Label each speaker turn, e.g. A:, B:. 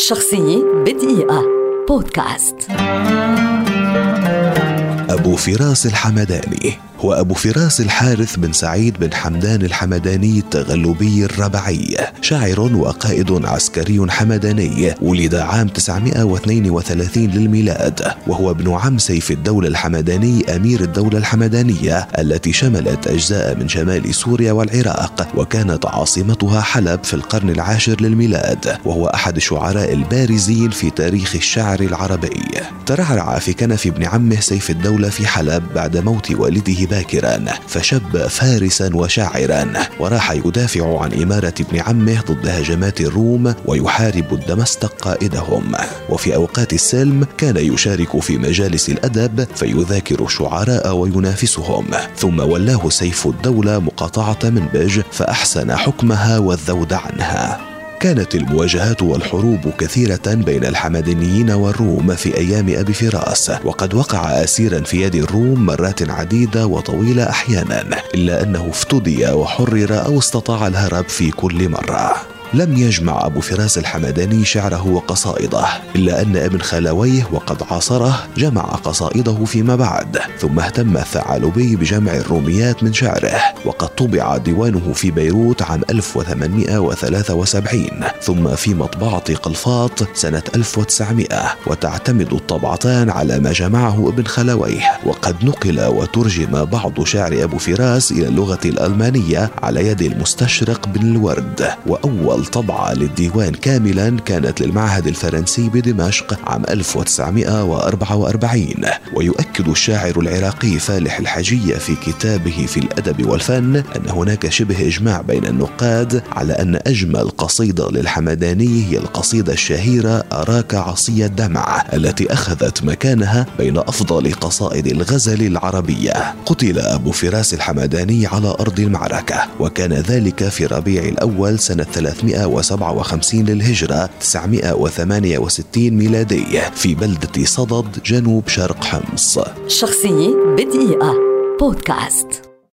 A: شخصية بدقيقة. بودكاست.
B: أبو فراس الحمداني. هو أبو فراس الحارث بن سعيد بن حمدان الحمداني التغلبي الربعي شاعر وقائد عسكري حمداني ولد عام 932 للميلاد وهو ابن عم سيف الدولة الحمداني أمير الدولة الحمدانية التي شملت أجزاء من شمال سوريا والعراق وكانت عاصمتها حلب في القرن العاشر للميلاد وهو أحد الشعراء البارزين في تاريخ الشعر العربي. ترعرع في كنف ابن عمه سيف الدولة في حلب بعد موت والده باكرا فشب فارسا وشاعرا وراح يدافع عن إمارة ابن عمه ضد هجمات الروم ويحارب دمشق قائدهم. وفي أوقات السلم كان يشارك في مجالس الأدب فيذاكر الشعراء وينافسهم. ثم ولاه سيف الدولة مقاطعة منبج فأحسن حكمها والذود عنها. كانت المواجهات والحروب كثيرة بين الحمدانيين والروم في أيام أبي فراس وقد وقع أسيرا في يد الروم مرات عديدة وطويلة أحيانا إلا أنه افتدي وحرر أو استطاع الهرب في كل مرة. لم يجمع أبو فراس الحمداني شعره وقصائده إلا أن ابن خلويه وقد عاصره جمع قصائده فيما بعد ثم اهتم الثعالبي بجمع الروميات من شعره وقد طبع ديوانه في بيروت عام 1873 ثم في مطبعة قلفاط سنة 1900 وتعتمد الطبعتان على ما جمعه ابن خلويه وقد نقل وترجم بعض شعر أبو فراس إلى اللغة الألمانية على يد المستشرق بن الورد وأول أول طبعة للديوان كاملا كانت للمعهد الفرنسي بدمشق عام 1944 ويؤكد الشاعر العراقي فالح الحجية في كتابه في الأدب والفن أن هناك شبه إجماع بين النقاد على أن أجمل قصيدة للحمداني هي القصيدة الشهيرة أراك عصي الدمع التي أخذت مكانها بين أفضل قصائد الغزل العربية. قتل أبو فراس الحمداني على أرض المعركة وكان ذلك في ربيع الأول سنة 300 957 للهجرة 968 ميلادية في بلدة صدد جنوب شرق حمص.
A: شخصية بدقيقة. بودكاست.